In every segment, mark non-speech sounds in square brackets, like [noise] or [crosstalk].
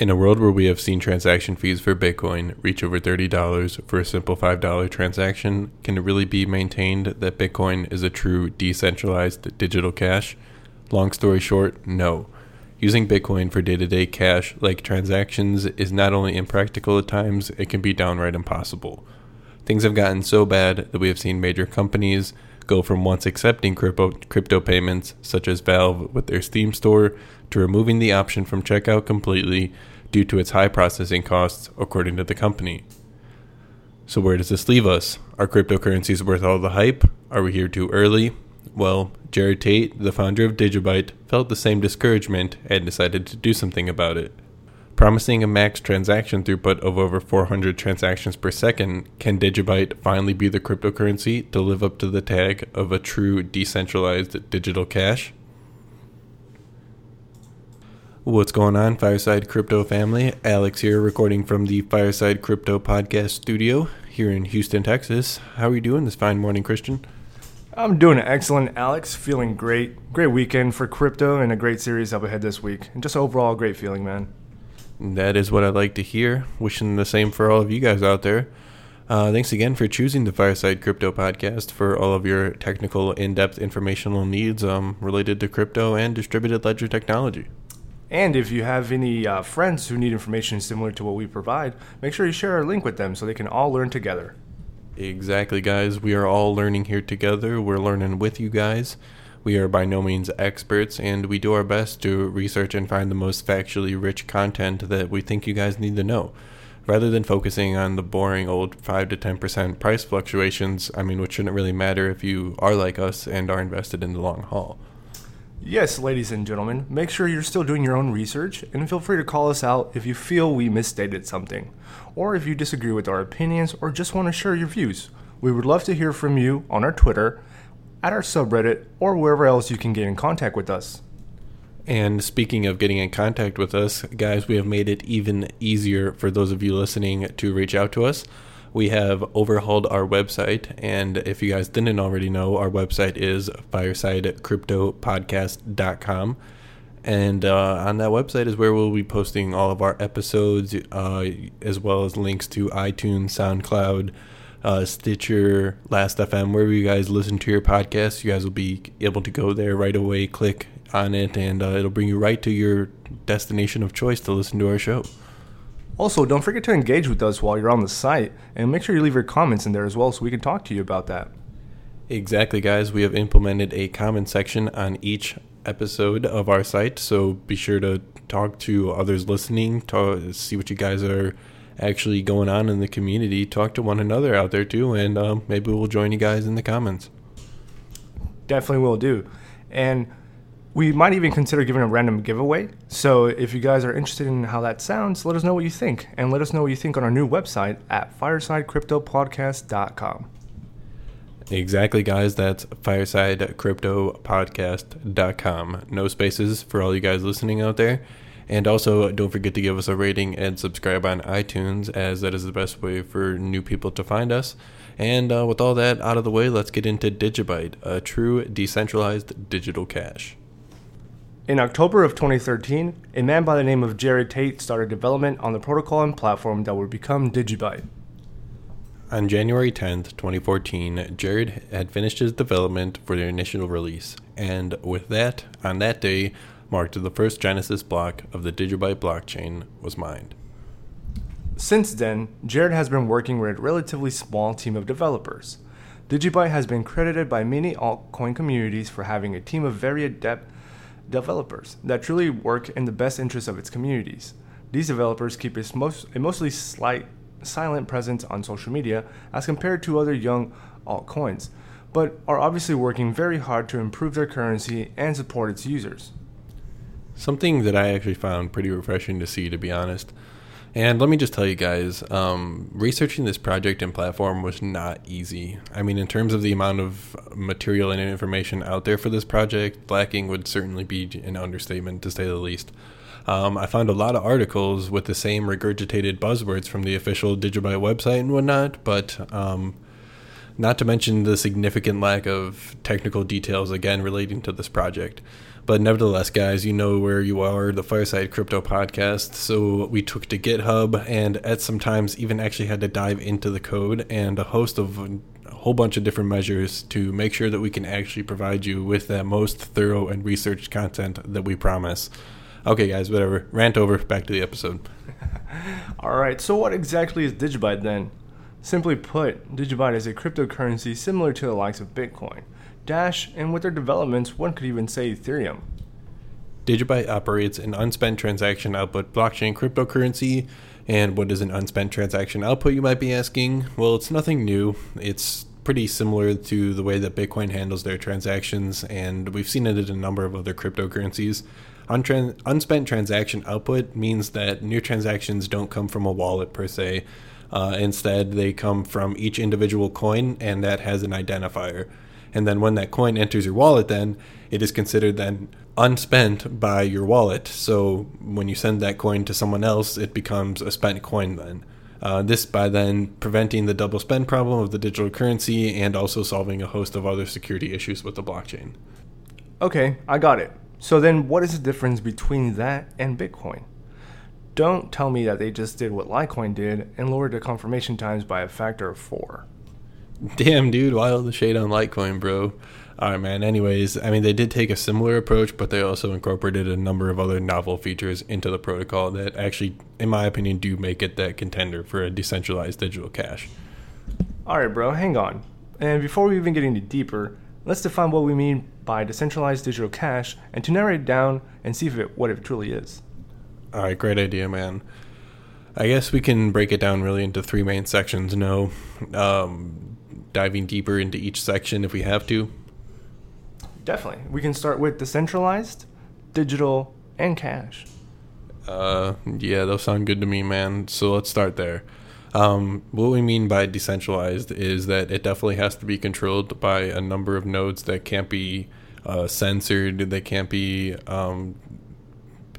In a world where we have seen transaction fees for Bitcoin reach over $30 for a simple $5 transaction, can it really be maintained that Bitcoin is a true decentralized digital cash? Long story short, no. Using Bitcoin for day to day cash like transactions is not only impractical at times, it can be downright impossible. Things have gotten so bad that we have seen major companies go from once accepting crypto, crypto payments, such as Valve with their Steam store, to removing the option from checkout completely due to its high processing costs, according to the company. So, where does this leave us? Are cryptocurrencies worth all the hype? Are we here too early? Well, Jared Tate, the founder of Digibyte, felt the same discouragement and decided to do something about it. Promising a max transaction throughput of over 400 transactions per second, can Digibyte finally be the cryptocurrency to live up to the tag of a true decentralized digital cash? What's going on, Fireside Crypto family? Alex here, recording from the Fireside Crypto Podcast studio here in Houston, Texas. How are you doing this fine morning, Christian? I'm doing excellent, Alex. Feeling great. Great weekend for crypto and a great series up ahead this week. And just overall, great feeling, man. That is what I'd like to hear. Wishing the same for all of you guys out there. Uh, thanks again for choosing the Fireside Crypto Podcast for all of your technical, in depth informational needs um, related to crypto and distributed ledger technology. And if you have any uh, friends who need information similar to what we provide, make sure you share our link with them so they can all learn together. Exactly, guys. We are all learning here together. We're learning with you guys. We are by no means experts, and we do our best to research and find the most factually rich content that we think you guys need to know. Rather than focusing on the boring old 5 to 10% price fluctuations, I mean, which shouldn't really matter if you are like us and are invested in the long haul. Yes, ladies and gentlemen, make sure you're still doing your own research and feel free to call us out if you feel we misstated something, or if you disagree with our opinions or just want to share your views. We would love to hear from you on our Twitter, at our subreddit, or wherever else you can get in contact with us. And speaking of getting in contact with us, guys, we have made it even easier for those of you listening to reach out to us we have overhauled our website. And if you guys didn't already know, our website is firesidecryptopodcast.com. And uh, on that website is where we'll be posting all of our episodes, uh, as well as links to iTunes, SoundCloud, uh, Stitcher, Last.fm, wherever you guys listen to your podcast. You guys will be able to go there right away, click on it, and uh, it'll bring you right to your destination of choice to listen to our show. Also, don't forget to engage with us while you're on the site and make sure you leave your comments in there as well so we can talk to you about that. Exactly, guys. We have implemented a comment section on each episode of our site, so be sure to talk to others listening, to see what you guys are actually going on in the community, talk to one another out there too, and um, maybe we'll join you guys in the comments. Definitely will do. And we might even consider giving a random giveaway. So if you guys are interested in how that sounds, let us know what you think. And let us know what you think on our new website at firesidecryptopodcast.com. Exactly, guys. That's firesidecryptopodcast.com. No spaces for all you guys listening out there. And also, don't forget to give us a rating and subscribe on iTunes, as that is the best way for new people to find us. And uh, with all that out of the way, let's get into Digibyte, a true decentralized digital cash. In October of 2013, a man by the name of Jared Tate started development on the protocol and platform that would become Digibyte. On January 10th, 2014, Jared had finished his development for the initial release, and with that, on that day, marked the first Genesis block of the Digibyte blockchain was mined. Since then, Jared has been working with a relatively small team of developers. Digibyte has been credited by many altcoin communities for having a team of very adept developers that truly work in the best interest of its communities. These developers keep a, most, a mostly slight, silent presence on social media as compared to other young altcoins, but are obviously working very hard to improve their currency and support its users. Something that I actually found pretty refreshing to see, to be honest, and let me just tell you guys, um, researching this project and platform was not easy. I mean, in terms of the amount of material and information out there for this project, lacking would certainly be an understatement to say the least. Um, I found a lot of articles with the same regurgitated buzzwords from the official Digibyte website and whatnot, but um, not to mention the significant lack of technical details again relating to this project. But nevertheless, guys, you know where you are, the Fireside Crypto Podcast. So we took to GitHub and at some times even actually had to dive into the code and a host of a whole bunch of different measures to make sure that we can actually provide you with that most thorough and researched content that we promise. Okay, guys, whatever. Rant over. Back to the episode. [laughs] All right, so what exactly is Digibyte then? Simply put, Digibyte is a cryptocurrency similar to the likes of Bitcoin. Dash, and with their developments, one could even say Ethereum. Digibyte operates an unspent transaction output blockchain cryptocurrency. And what is an unspent transaction output, you might be asking? Well, it's nothing new. It's pretty similar to the way that Bitcoin handles their transactions, and we've seen it in a number of other cryptocurrencies. Untran- unspent transaction output means that new transactions don't come from a wallet per se. Uh, instead, they come from each individual coin, and that has an identifier. And then when that coin enters your wallet, then it is considered then unspent by your wallet. So when you send that coin to someone else, it becomes a spent coin then. Uh, this by then preventing the double spend problem of the digital currency and also solving a host of other security issues with the blockchain. Okay, I got it. So then, what is the difference between that and Bitcoin? Don't tell me that they just did what Litecoin did and lowered the confirmation times by a factor of four. Damn, dude, wild the shade on Litecoin, bro. All right, man. Anyways, I mean, they did take a similar approach, but they also incorporated a number of other novel features into the protocol that actually, in my opinion, do make it that contender for a decentralized digital cash. All right, bro, hang on. And before we even get any deeper, let's define what we mean by decentralized digital cash and to narrow it down and see if it, what it truly is. All right, great idea, man. I guess we can break it down really into three main sections. No, um, diving deeper into each section if we have to. Definitely. We can start with decentralized, digital, and cash. Uh, yeah, those sound good to me, man. So let's start there. Um, what we mean by decentralized is that it definitely has to be controlled by a number of nodes that can't be uh, censored, they can't be um,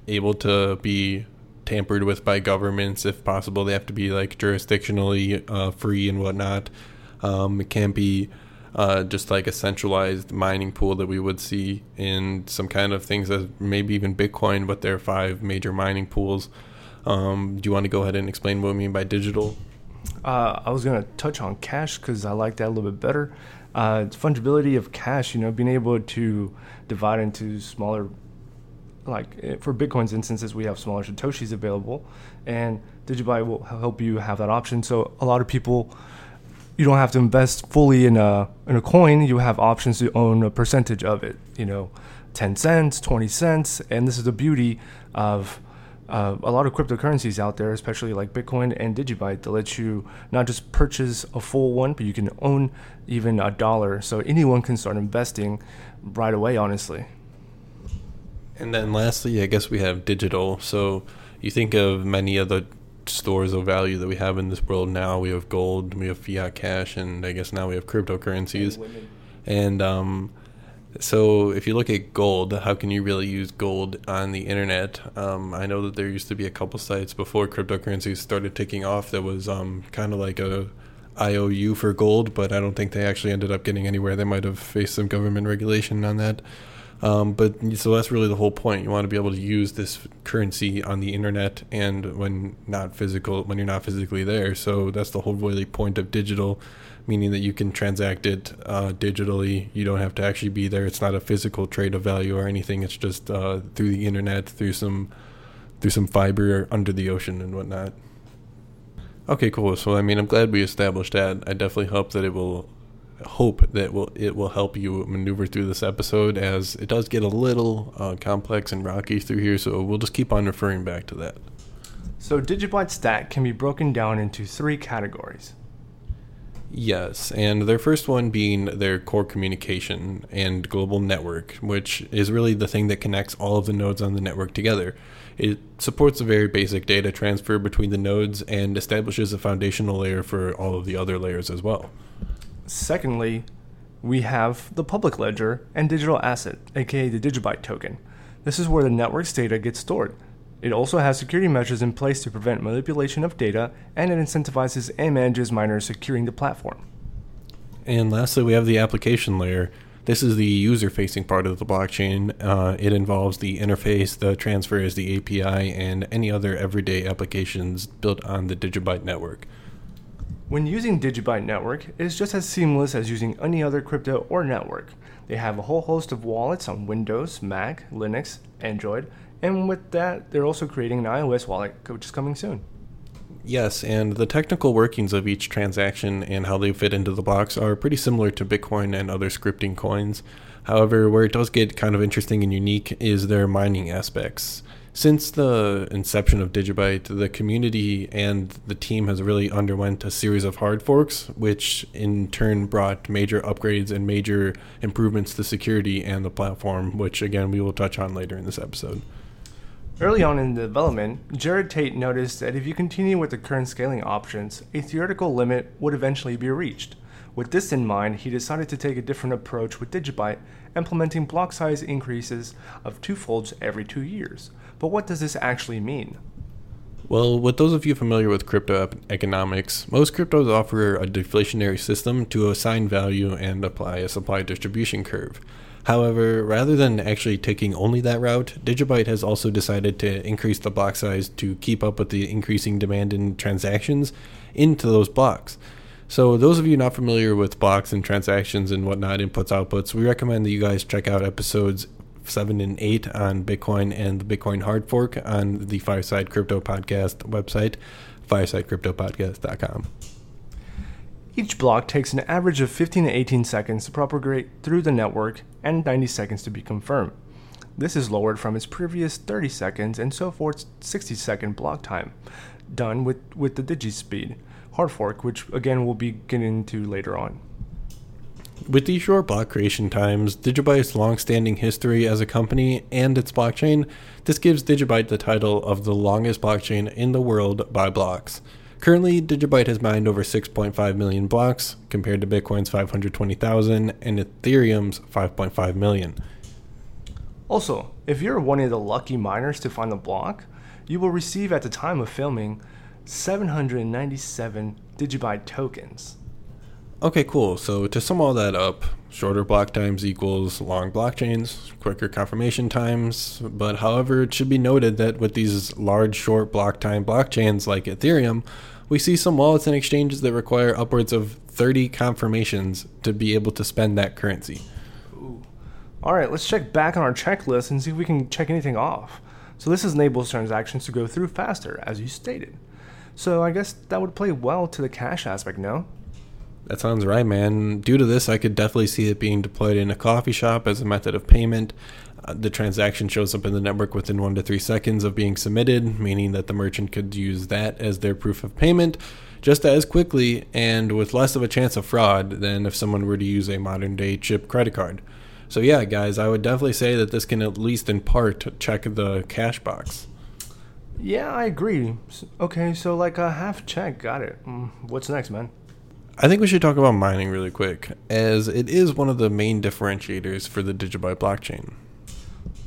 able to be tampered with by governments if possible. They have to be like jurisdictionally uh, free and whatnot. Um, it can't be uh, just like a centralized mining pool that we would see in some kind of things as maybe even Bitcoin, but there are five major mining pools. Um, do you want to go ahead and explain what we mean by digital? Uh, I was going to touch on cash because I like that a little bit better. Uh, fungibility of cash, you know, being able to divide into smaller, like eh, for Bitcoin's instances, we have smaller Satoshis available, and Digibyte will help you have that option. So a lot of people you don't have to invest fully in a in a coin. You have options to own a percentage of it. You know, ten cents, twenty cents, and this is the beauty of uh, a lot of cryptocurrencies out there, especially like Bitcoin and Digibyte, that let you not just purchase a full one, but you can own even a dollar. So anyone can start investing right away. Honestly. And then lastly, I guess we have digital. So you think of many of the stores of value that we have in this world now. We have gold, we have fiat cash, and I guess now we have cryptocurrencies. And, and um, so, if you look at gold, how can you really use gold on the internet? Um, I know that there used to be a couple sites before cryptocurrencies started taking off that was um, kind of like a IOU for gold, but I don't think they actually ended up getting anywhere. They might have faced some government regulation on that. Um, but so that's really the whole point. You want to be able to use this currency on the internet and when not physical, when you're not physically there. So that's the whole really point of digital, meaning that you can transact it uh, digitally. You don't have to actually be there. It's not a physical trade of value or anything. It's just uh, through the internet, through some through some fiber under the ocean and whatnot. Okay, cool. So I mean, I'm glad we established that. I definitely hope that it will hope that will it will help you maneuver through this episode as it does get a little uh, complex and rocky through here. So we'll just keep on referring back to that. So Digibyte Stack can be broken down into three categories. Yes, and their first one being their core communication and global network, which is really the thing that connects all of the nodes on the network together. It supports a very basic data transfer between the nodes and establishes a foundational layer for all of the other layers as well. Secondly, we have the public ledger and digital asset, aka the Digibyte token. This is where the network's data gets stored. It also has security measures in place to prevent manipulation of data, and it incentivizes and manages miners securing the platform. And lastly, we have the application layer. This is the user facing part of the blockchain. Uh, it involves the interface, the transfers, the API, and any other everyday applications built on the Digibyte network. When using Digibyte Network, it is just as seamless as using any other crypto or network. They have a whole host of wallets on Windows, Mac, Linux, Android, and with that, they're also creating an iOS wallet, which is coming soon. Yes, and the technical workings of each transaction and how they fit into the blocks are pretty similar to Bitcoin and other scripting coins. However, where it does get kind of interesting and unique is their mining aspects. Since the inception of Digibyte, the community and the team has really underwent a series of hard forks, which in turn brought major upgrades and major improvements to security and the platform, which again we will touch on later in this episode. Early on in the development, Jared Tate noticed that if you continue with the current scaling options, a theoretical limit would eventually be reached. With this in mind, he decided to take a different approach with Digibyte, implementing block size increases of two folds every two years. But what does this actually mean? Well, with those of you familiar with crypto economics, most cryptos offer a deflationary system to assign value and apply a supply distribution curve. However, rather than actually taking only that route, Digibyte has also decided to increase the block size to keep up with the increasing demand in transactions into those blocks. So, those of you not familiar with blocks and transactions and whatnot, inputs, outputs, we recommend that you guys check out episodes 7 and 8 on Bitcoin and the Bitcoin hard fork on the Fireside Crypto Podcast website, firesidecryptopodcast.com. Each block takes an average of 15 to 18 seconds to propagate through the network and 90 seconds to be confirmed. This is lowered from its previous 30 seconds and so forth 60 second block time, done with, with the DigiSpeed hard fork, which again we'll be getting into later on. With these short block creation times, Digibyte's long-standing history as a company and its blockchain, this gives Digibyte the title of the longest blockchain in the world by blocks. Currently, Digibyte has mined over 6.5 million blocks, compared to Bitcoin's 520,000 and Ethereum's 5.5 million. Also, if you're one of the lucky miners to find the block, you will receive at the time of filming 797 Digibyte tokens. Okay, cool. So to sum all that up, shorter block times equals long blockchains, quicker confirmation times. But however, it should be noted that with these large short block time blockchains like Ethereum, we see some wallets and exchanges that require upwards of 30 confirmations to be able to spend that currency. Ooh. All right, let's check back on our checklist and see if we can check anything off. So this enables transactions to go through faster, as you stated. So I guess that would play well to the cash aspect, no? That sounds right, man. Due to this, I could definitely see it being deployed in a coffee shop as a method of payment. Uh, the transaction shows up in the network within one to three seconds of being submitted, meaning that the merchant could use that as their proof of payment just as quickly and with less of a chance of fraud than if someone were to use a modern day chip credit card. So, yeah, guys, I would definitely say that this can at least in part check the cash box. Yeah, I agree. Okay, so like a half check, got it. Mm, what's next, man? I think we should talk about mining really quick, as it is one of the main differentiators for the Digibyte blockchain.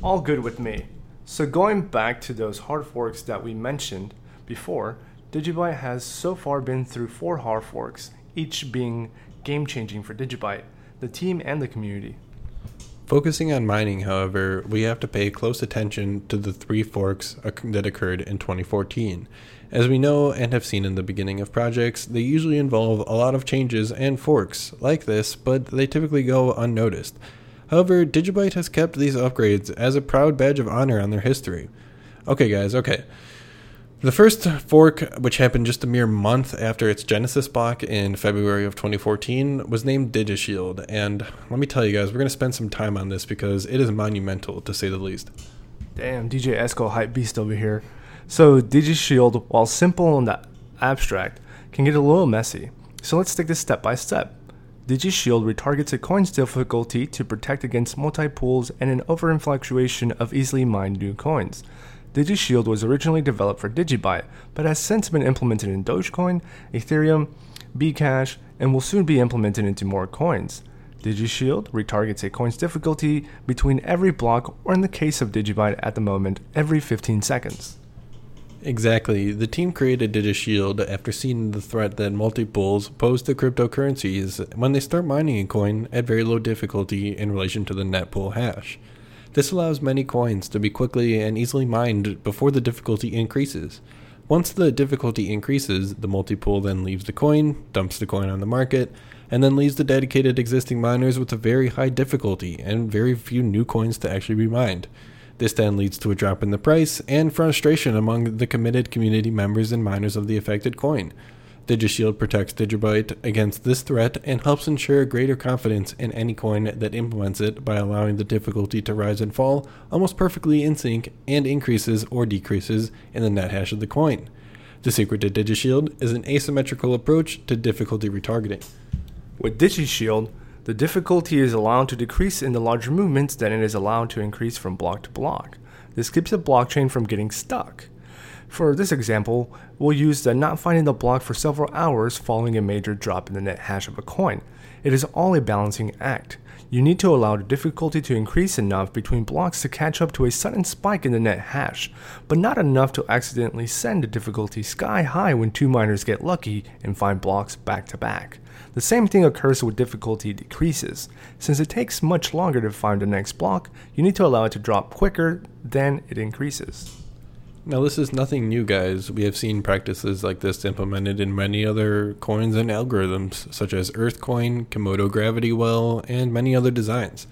All good with me. So, going back to those hard forks that we mentioned before, Digibyte has so far been through four hard forks, each being game changing for Digibyte, the team, and the community. Focusing on mining, however, we have to pay close attention to the three forks that occurred in 2014 as we know and have seen in the beginning of projects, they usually involve a lot of changes and forks like this, but they typically go unnoticed. However, Digibyte has kept these upgrades as a proud badge of honor on their history. Okay, guys, okay. The first fork, which happened just a mere month after its Genesis block in February of 2014, was named DigiShield. And let me tell you guys, we're going to spend some time on this because it is monumental, to say the least. Damn, DJ Esco hype beast over here. So DigiShield, while simple in the abstract, can get a little messy. So let's take this step by step. DigiShield retargets a coin's difficulty to protect against multi-pools and an overinfluctuation of easily mined new coins. DigiShield was originally developed for Digibyte, but has since been implemented in Dogecoin, Ethereum, Bcash, and will soon be implemented into more coins. DigiShield retargets a coin's difficulty between every block, or in the case of Digibyte at the moment, every 15 seconds. Exactly. The team created DigiShield after seeing the threat that multipools pose to cryptocurrencies when they start mining a coin at very low difficulty in relation to the net pool hash. This allows many coins to be quickly and easily mined before the difficulty increases. Once the difficulty increases, the multipool then leaves the coin, dumps the coin on the market, and then leaves the dedicated existing miners with a very high difficulty and very few new coins to actually be mined. This then leads to a drop in the price and frustration among the committed community members and miners of the affected coin. DigiShield protects Digibyte against this threat and helps ensure greater confidence in any coin that implements it by allowing the difficulty to rise and fall almost perfectly in sync and increases or decreases in the net hash of the coin. The secret to DigiShield is an asymmetrical approach to difficulty retargeting. With DigiShield, the difficulty is allowed to decrease in the larger movements than it is allowed to increase from block to block. This keeps the blockchain from getting stuck. For this example, we'll use the not finding the block for several hours following a major drop in the net hash of a coin. It is all a balancing act. You need to allow the difficulty to increase enough between blocks to catch up to a sudden spike in the net hash, but not enough to accidentally send the difficulty sky high when two miners get lucky and find blocks back to back. The same thing occurs with difficulty decreases. Since it takes much longer to find the next block, you need to allow it to drop quicker than it increases. Now, this is nothing new, guys. We have seen practices like this implemented in many other coins and algorithms, such as Earthcoin, Kimoto Gravity Well, and many other designs.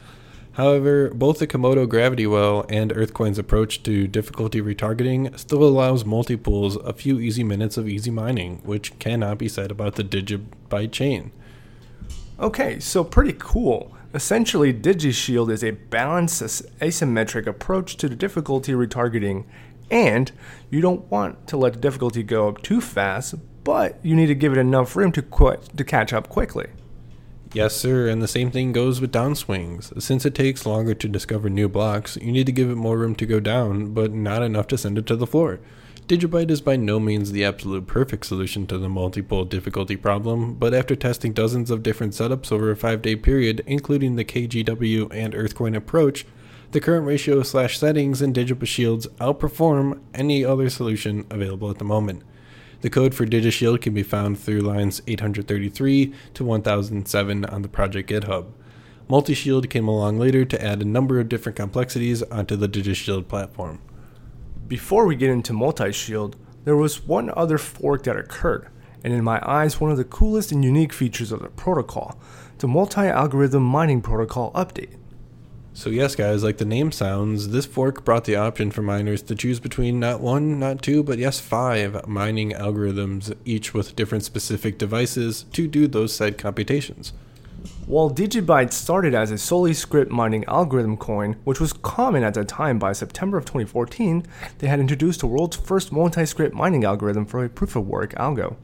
However, both the Kimoto Gravity Well and Earthcoin's approach to difficulty retargeting still allows multipools a few easy minutes of easy mining, which cannot be said about the Digibyte chain. Okay, so pretty cool. Essentially, DigiShield is a balanced asymmetric approach to the difficulty retargeting, and you don't want to let the difficulty go up too fast, but you need to give it enough room to, to catch up quickly. Yes, sir, and the same thing goes with downswings. Since it takes longer to discover new blocks, you need to give it more room to go down, but not enough to send it to the floor. Digibyte is by no means the absolute perfect solution to the multiple difficulty problem, but after testing dozens of different setups over a five day period, including the KGW and Earthcoin approach, the current ratio slash settings in DigiShields outperform any other solution available at the moment. The code for DigiShield can be found through lines 833 to 1007 on the project GitHub. Multishield came along later to add a number of different complexities onto the DigiShield platform. Before we get into multi-shield, there was one other fork that occurred, and in my eyes, one of the coolest and unique features of the protocol the multi algorithm mining protocol update. So, yes, guys, like the name sounds, this fork brought the option for miners to choose between not one, not two, but yes, five mining algorithms, each with different specific devices to do those said computations. While Digibyte started as a solely Scrypt mining algorithm coin, which was common at the time by September of 2014, they had introduced the world's first multi script mining algorithm for a proof of work algo.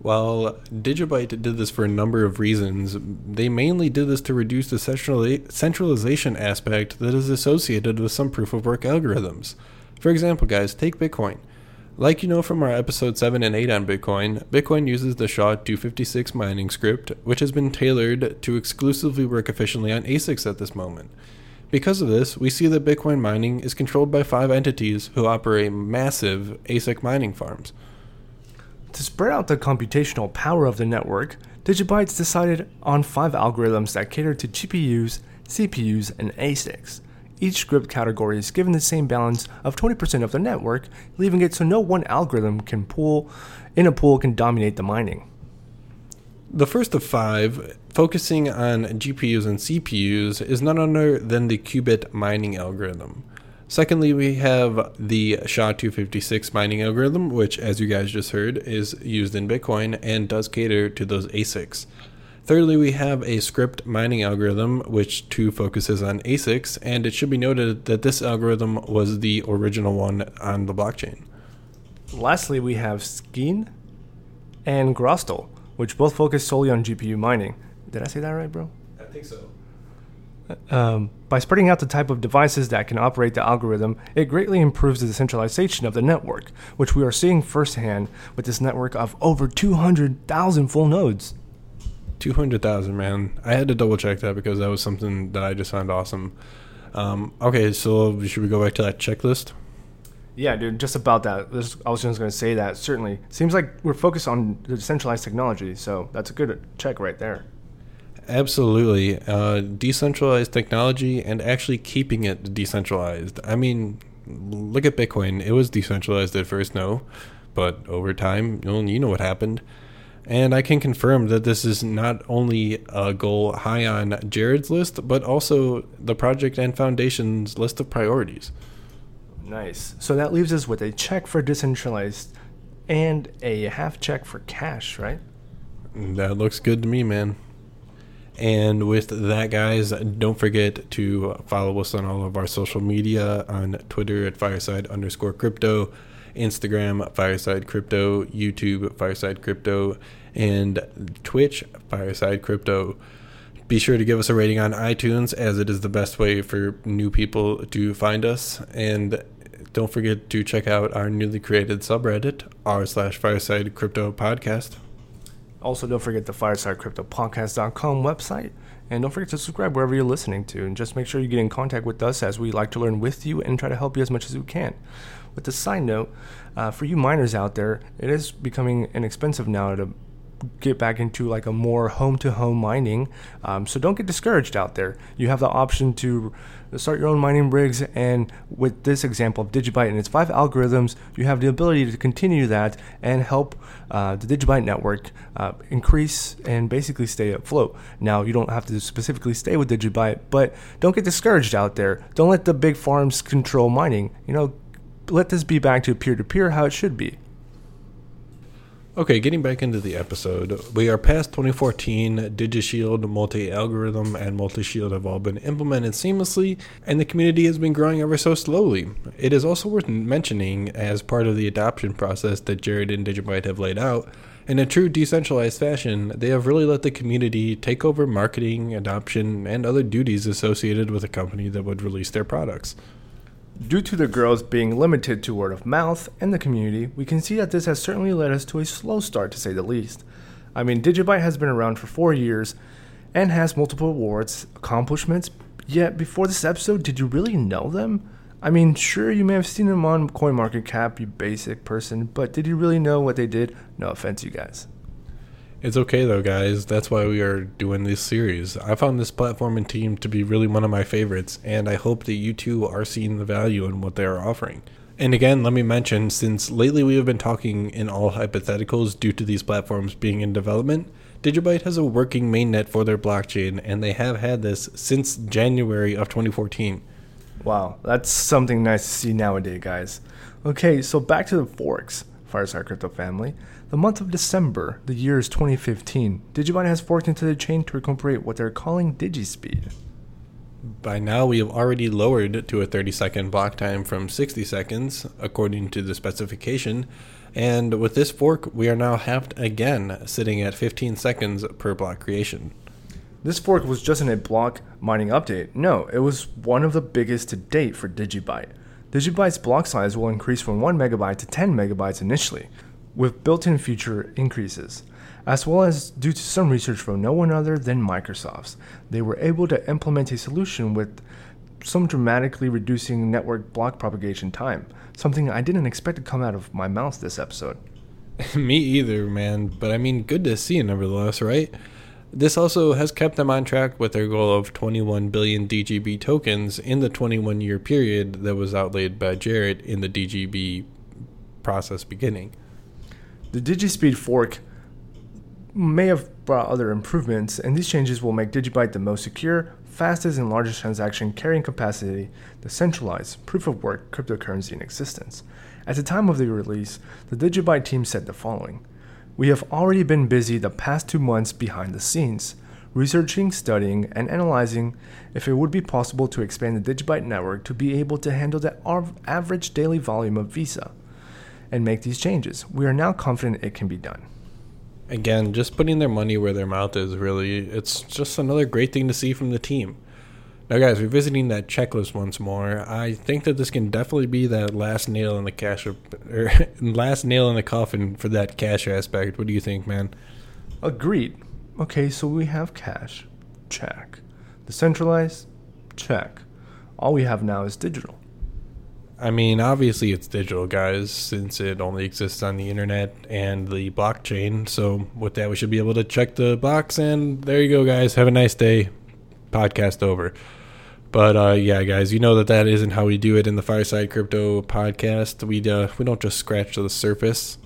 While Digibyte did this for a number of reasons, they mainly did this to reduce the centralization aspect that is associated with some proof of work algorithms. For example, guys, take Bitcoin. Like you know from our episode 7 and 8 on Bitcoin, Bitcoin uses the SHA 256 mining script, which has been tailored to exclusively work efficiently on ASICs at this moment. Because of this, we see that Bitcoin mining is controlled by five entities who operate massive ASIC mining farms. To spread out the computational power of the network, Digibytes decided on five algorithms that cater to GPUs, CPUs, and ASICs. Each script category is given the same balance of 20% of the network, leaving it so no one algorithm can pool in a pool can dominate the mining. The first of five, focusing on GPUs and CPUs, is none other than the qubit mining algorithm. Secondly, we have the SHA-256 mining algorithm, which, as you guys just heard, is used in Bitcoin and does cater to those ASICs. Thirdly, we have a Scrypt mining algorithm, which too focuses on ASICs, and it should be noted that this algorithm was the original one on the blockchain. Lastly, we have Skein and Groestl, which both focus solely on GPU mining. Did I say that right, bro? I think so. Um, by spreading out the type of devices that can operate the algorithm, it greatly improves the decentralization of the network, which we are seeing firsthand with this network of over 200,000 full nodes. 200,000, man. I had to double check that because that was something that I just found awesome. Um, okay, so should we go back to that checklist? Yeah, dude, just about that. This, I was just going to say that. Certainly. Seems like we're focused on the decentralized technology, so that's a good check right there. Absolutely. Uh, decentralized technology and actually keeping it decentralized. I mean, look at Bitcoin. It was decentralized at first, no, but over time, you know what happened. And I can confirm that this is not only a goal high on Jared's list, but also the project and foundation's list of priorities. Nice. So that leaves us with a check for decentralized and a half check for cash, right? That looks good to me, man. And with that, guys, don't forget to follow us on all of our social media on Twitter at fireside underscore crypto, Instagram fireside crypto, YouTube fireside crypto, and Twitch fireside crypto. Be sure to give us a rating on iTunes as it is the best way for new people to find us. And don't forget to check out our newly created subreddit, r slash fireside crypto podcast. Also, don't forget the firesidecryptopodcast.com website. And don't forget to subscribe wherever you're listening to. And just make sure you get in contact with us as we like to learn with you and try to help you as much as we can. With a side note, uh, for you miners out there, it is becoming inexpensive now to get back into like a more home to home mining. Um, so don't get discouraged out there. You have the option to start your own mining rigs, and with this example of Digibyte and its five algorithms, you have the ability to continue that and help uh, the Digibyte network uh, increase and basically stay afloat. Now, you don't have to specifically stay with Digibyte, but don't get discouraged out there. Don't let the big farms control mining. You know, let this be back to peer to peer how it should be. Okay, getting back into the episode, we are past 2014. DigiShield, multi algorithm, and multi shield have all been implemented seamlessly, and the community has been growing ever so slowly. It is also worth mentioning, as part of the adoption process that Jared and Digibyte have laid out, in a true decentralized fashion, they have really let the community take over marketing, adoption, and other duties associated with a company that would release their products. Due to the girls being limited to word of mouth and the community, we can see that this has certainly led us to a slow start to say the least. I mean, Digibyte has been around for four years and has multiple awards, accomplishments, yet before this episode, did you really know them? I mean, sure, you may have seen them on CoinMarketCap, you basic person, but did you really know what they did? No offense, you guys. It's okay though, guys. That's why we are doing this series. I found this platform and team to be really one of my favorites, and I hope that you too are seeing the value in what they are offering. And again, let me mention since lately we have been talking in all hypotheticals due to these platforms being in development, Digibyte has a working mainnet for their blockchain, and they have had this since January of 2014. Wow, that's something nice to see nowadays, guys. Okay, so back to the forks, Fireside Crypto family. The month of December, the year is 2015. Digibyte has forked into the chain to incorporate what they're calling DigiSpeed. By now, we have already lowered to a 30 second block time from 60 seconds, according to the specification. And with this fork, we are now halved again, sitting at 15 seconds per block creation. This fork was just in a block mining update. No, it was one of the biggest to date for Digibyte. Digibyte's block size will increase from 1 megabyte to 10 megabytes initially, with built in future increases, as well as due to some research from no one other than Microsoft's. They were able to implement a solution with some dramatically reducing network block propagation time, something I didn't expect to come out of my mouth this episode. [laughs] Me either, man, but I mean, good to see you nevertheless, right? This also has kept them on track with their goal of 21 billion DGB tokens in the 21 year period that was outlaid by Jared in the DGB process beginning. The DigiSpeed fork may have brought other improvements, and these changes will make Digibyte the most secure, fastest, and largest transaction carrying capacity, decentralized proof of work cryptocurrency in existence. At the time of the release, the Digibyte team said the following We have already been busy the past two months behind the scenes, researching, studying, and analyzing if it would be possible to expand the Digibyte network to be able to handle the average daily volume of Visa and make these changes. We are now confident it can be done. Again, just putting their money where their mouth is really, it's just another great thing to see from the team. Now, guys, revisiting that checklist once more, I think that this can definitely be that last nail in the cash, or er, [laughs] last nail in the coffin for that cash aspect. What do you think, man? Agreed. Okay, so we have cash, check. Decentralized, check. All we have now is digital. I mean, obviously it's digital, guys, since it only exists on the internet and the blockchain. So, with that, we should be able to check the box. And there you go, guys. Have a nice day. Podcast over. But uh, yeah, guys, you know that that isn't how we do it in the Fireside Crypto podcast. We uh, we don't just scratch the surface.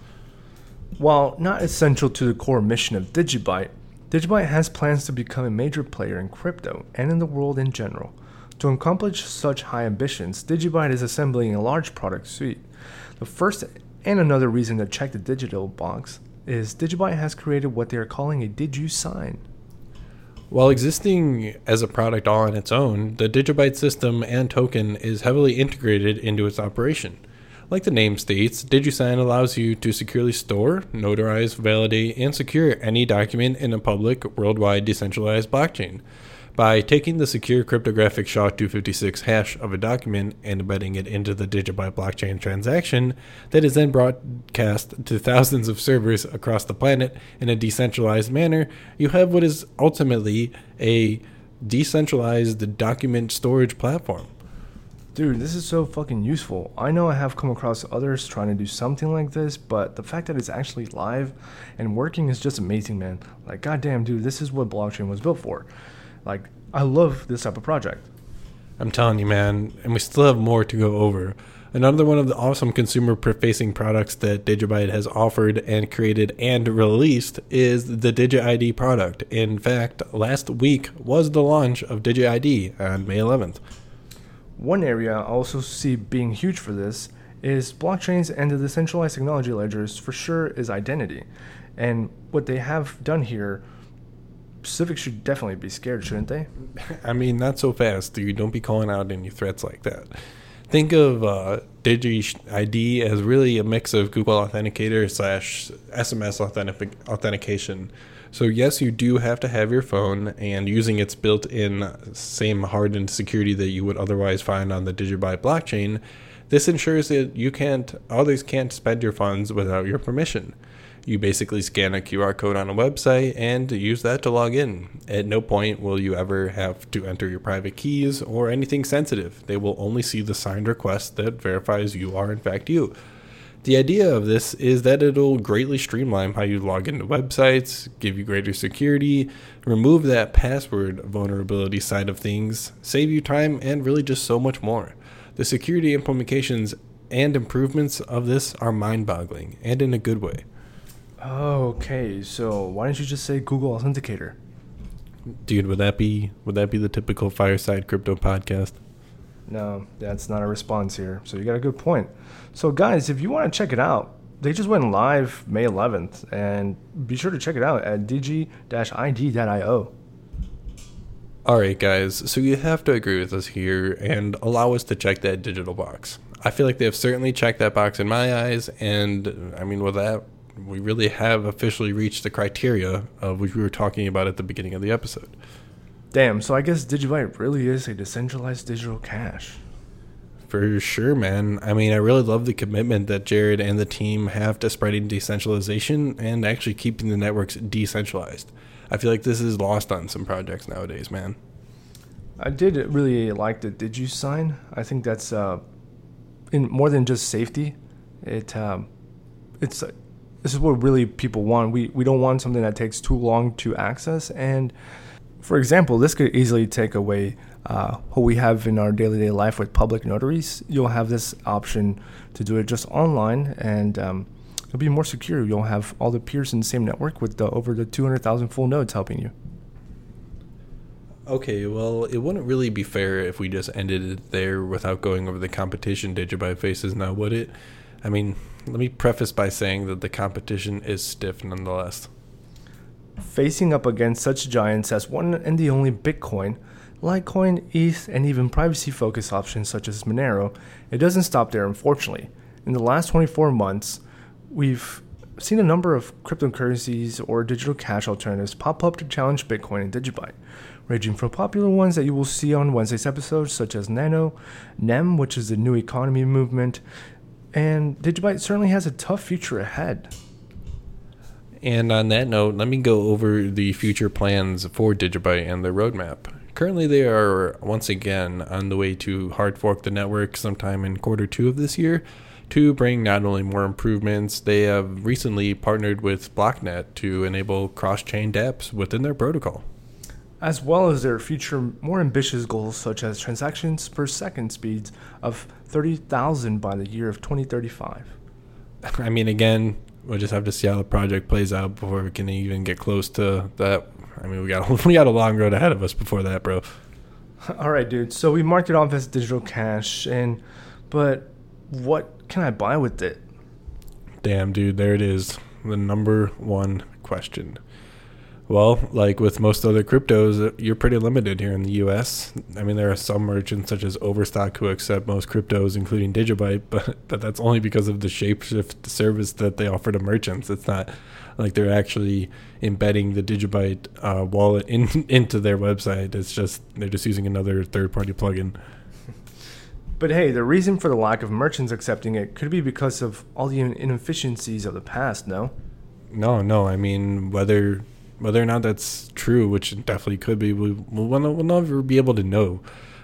While not essential to the core mission of Digibyte, Digibyte has plans to become a major player in crypto and in the world in general. To accomplish such high ambitions, Digibyte is assembling a large product suite. The first and another reason to check the digital box is Digibyte has created what they are calling a DigiSign. While existing as a product all on its own, the Digibyte system and token is heavily integrated into its operation. Like the name states, DigiSign allows you to securely store, notarize, validate, and secure any document in a public, worldwide decentralized blockchain. By taking the secure cryptographic SHA 256 hash of a document and embedding it into the Digibyte blockchain transaction, that is then broadcast to thousands of servers across the planet in a decentralized manner, you have what is ultimately a decentralized document storage platform. Dude, this is so fucking useful. I know I have come across others trying to do something like this, but the fact that it's actually live and working is just amazing, man. Like, goddamn, dude, this is what blockchain was built for. Like, I love this type of project. I'm telling you, man, and we still have more to go over. Another one of the awesome consumer facing products that Digibyte has offered and created and released is the DigiID product. In fact, last week was the launch of DigiID on May 11th. One area I also see being huge for this is blockchains and the decentralized technology ledgers for sure is identity. And what they have done here, Civic should definitely be scared, shouldn't they? [laughs] I mean, not so fast. You don't be calling out any threats like that. Think of uh, DigiID as really a mix of Google Authenticator slash SMS authentic- authentication so yes, you do have to have your phone and using its built-in same hardened security that you would otherwise find on the Digibyte blockchain. This ensures that you can't others can't spend your funds without your permission. You basically scan a QR code on a website and use that to log in. At no point will you ever have to enter your private keys or anything sensitive. They will only see the signed request that verifies you are in fact you. The idea of this is that it'll greatly streamline how you log into websites, give you greater security, remove that password vulnerability side of things, save you time, and really just so much more. The security implementations and improvements of this are mind boggling, and in a good way. Okay, so why don't you just say Google Authenticator? Dude, would that be would that be the typical fireside crypto podcast? No, that's not a response here. So you got a good point. So guys, if you want to check it out, they just went live May 11th, and be sure to check it out at digi-id.io. All right, guys. So you have to agree with us here and allow us to check that digital box. I feel like they have certainly checked that box in my eyes, and I mean, with that, we really have officially reached the criteria of which we were talking about at the beginning of the episode. Damn, so I guess Digibyte really is a decentralized digital cash. For sure, man. I mean, I really love the commitment that Jared and the team have to spreading decentralization and actually keeping the networks decentralized. I feel like this is lost on some projects nowadays, man. I did really like the DigiSign. I think that's uh, in more than just safety. It um, it's this is what really people want. We we don't want something that takes too long to access and for example, this could easily take away uh, what we have in our daily day life with public notaries. You'll have this option to do it just online, and um, it'll be more secure. You'll have all the peers in the same network with the, over the 200,000 full nodes helping you. Okay, well, it wouldn't really be fair if we just ended it there without going over the competition Digibyte faces now, would it? I mean, let me preface by saying that the competition is stiff nonetheless. Facing up against such giants as one and the only Bitcoin, Litecoin, ETH, and even privacy focused options such as Monero, it doesn't stop there, unfortunately. In the last 24 months, we've seen a number of cryptocurrencies or digital cash alternatives pop up to challenge Bitcoin and Digibyte, ranging from popular ones that you will see on Wednesday's episode, such as Nano, NEM, which is the new economy movement, and Digibyte certainly has a tough future ahead. And on that note, let me go over the future plans for Digibyte and their roadmap. Currently, they are once again on the way to hard fork the network sometime in quarter two of this year to bring not only more improvements, they have recently partnered with Blocknet to enable cross chain dApps within their protocol. As well as their future more ambitious goals, such as transactions per second speeds of 30,000 by the year of 2035. I mean, again, we'll just have to see how the project plays out before we can even get close to that. I mean, we got [laughs] we got a long road ahead of us before that, bro. All right, dude. So we marked it off as digital cash, and but what can I buy with it? Damn, dude, there it is. The number one question. Well, like with most other cryptos, you're pretty limited here in the US. I mean, there are some merchants such as Overstock who accept most cryptos, including Digibyte, [laughs] but, but that's only because of the Shapeshift service that they offer to merchants. It's not like they're actually embedding the Digibyte uh, wallet in, [laughs] into their website. It's just they're just using another third party plugin. [laughs] But hey, the reason for the lack of merchants accepting it could be because of all the inefficiencies of the past, no? No, no. I mean, whether whether or not that's true, which definitely could be, we, will never be able to know.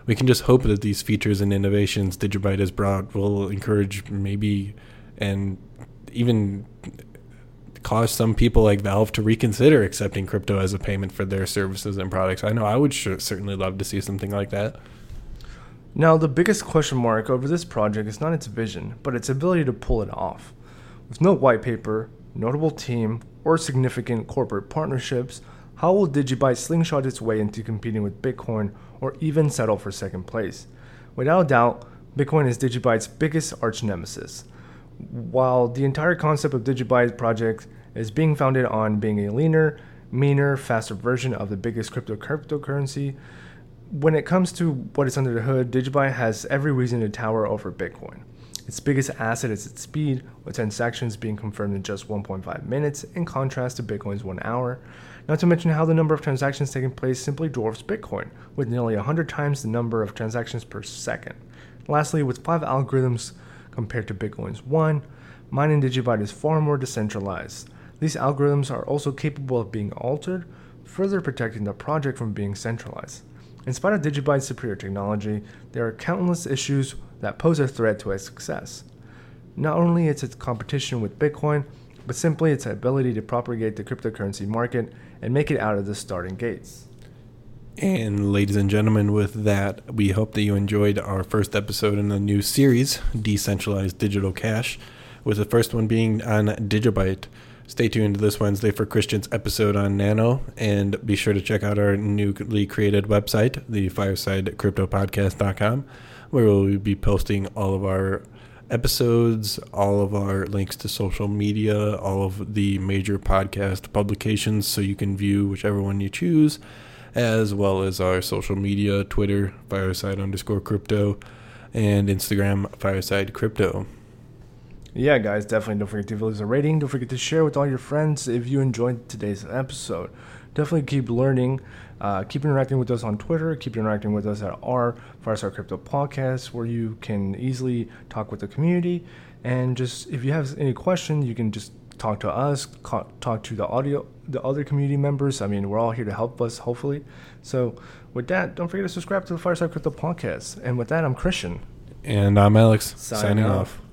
We can just hope that these features and innovations Digibyte has brought will encourage maybe and even cause some people like Valve to reconsider accepting crypto as a payment for their services and products. I know I would certainly love to see something like that. Now, the biggest question mark over this project is not its vision, but its ability to pull it off. With no white paper, notable team, or significant corporate partnerships, how will Digibyte slingshot its way into competing with Bitcoin or even settle for second place? Without a doubt, Bitcoin is Digibyte's biggest arch nemesis. While the entire concept of Digibyte project is being founded on being a leaner, meaner, faster version of the biggest crypto cryptocurrency, when it comes to what is under the hood, Digibyte has every reason to tower over Bitcoin. Its biggest asset is its speed, with transactions being confirmed in just 1.5 minutes, in contrast to Bitcoin's one hour. Not to mention how the number of transactions taking place simply dwarfs Bitcoin, with nearly 100 times the number of transactions per second. Lastly, with 5 algorithms compared to Bitcoin's 1, mining Digibyte is far more decentralized. These algorithms are also capable of being altered, further protecting the project from being centralized. In spite of Digibyte's superior technology, there are countless issues that pose a threat to its success. Not only is its competition with Bitcoin, but simply its ability to propagate the cryptocurrency market and make it out of the starting gates. And ladies and gentlemen, with that, we hope that you enjoyed our first episode in the new series, Decentralized Digital Cash, with the first one being on Digibyte. Stay tuned this Wednesday for Christian's episode on Nano, and be sure to check out our newly created website, the firesidecryptopodcast.com, where we'll be posting all of our episodes, all of our links to social media, all of the major podcast publications, so you can view whichever one you choose, as well as our social media Twitter, fireside underscore crypto, and Instagram, fireside crypto yeah, guys, definitely don't forget to leave us a rating. Don't forget to share with all your friends if you enjoyed today's episode. Definitely keep learning. Uh, keep interacting with us on Twitter. Keep interacting with us at our Fireside Crypto podcast, where you can easily talk with the community. And just if you have any questions, you can just talk to us, talk to the audio, the other community members. I mean, we're all here to help us, hopefully. So, with that, don't forget to subscribe to the Fireside Crypto podcast. And with that, I'm Christian. And I'm Alex, signing, signing off. off.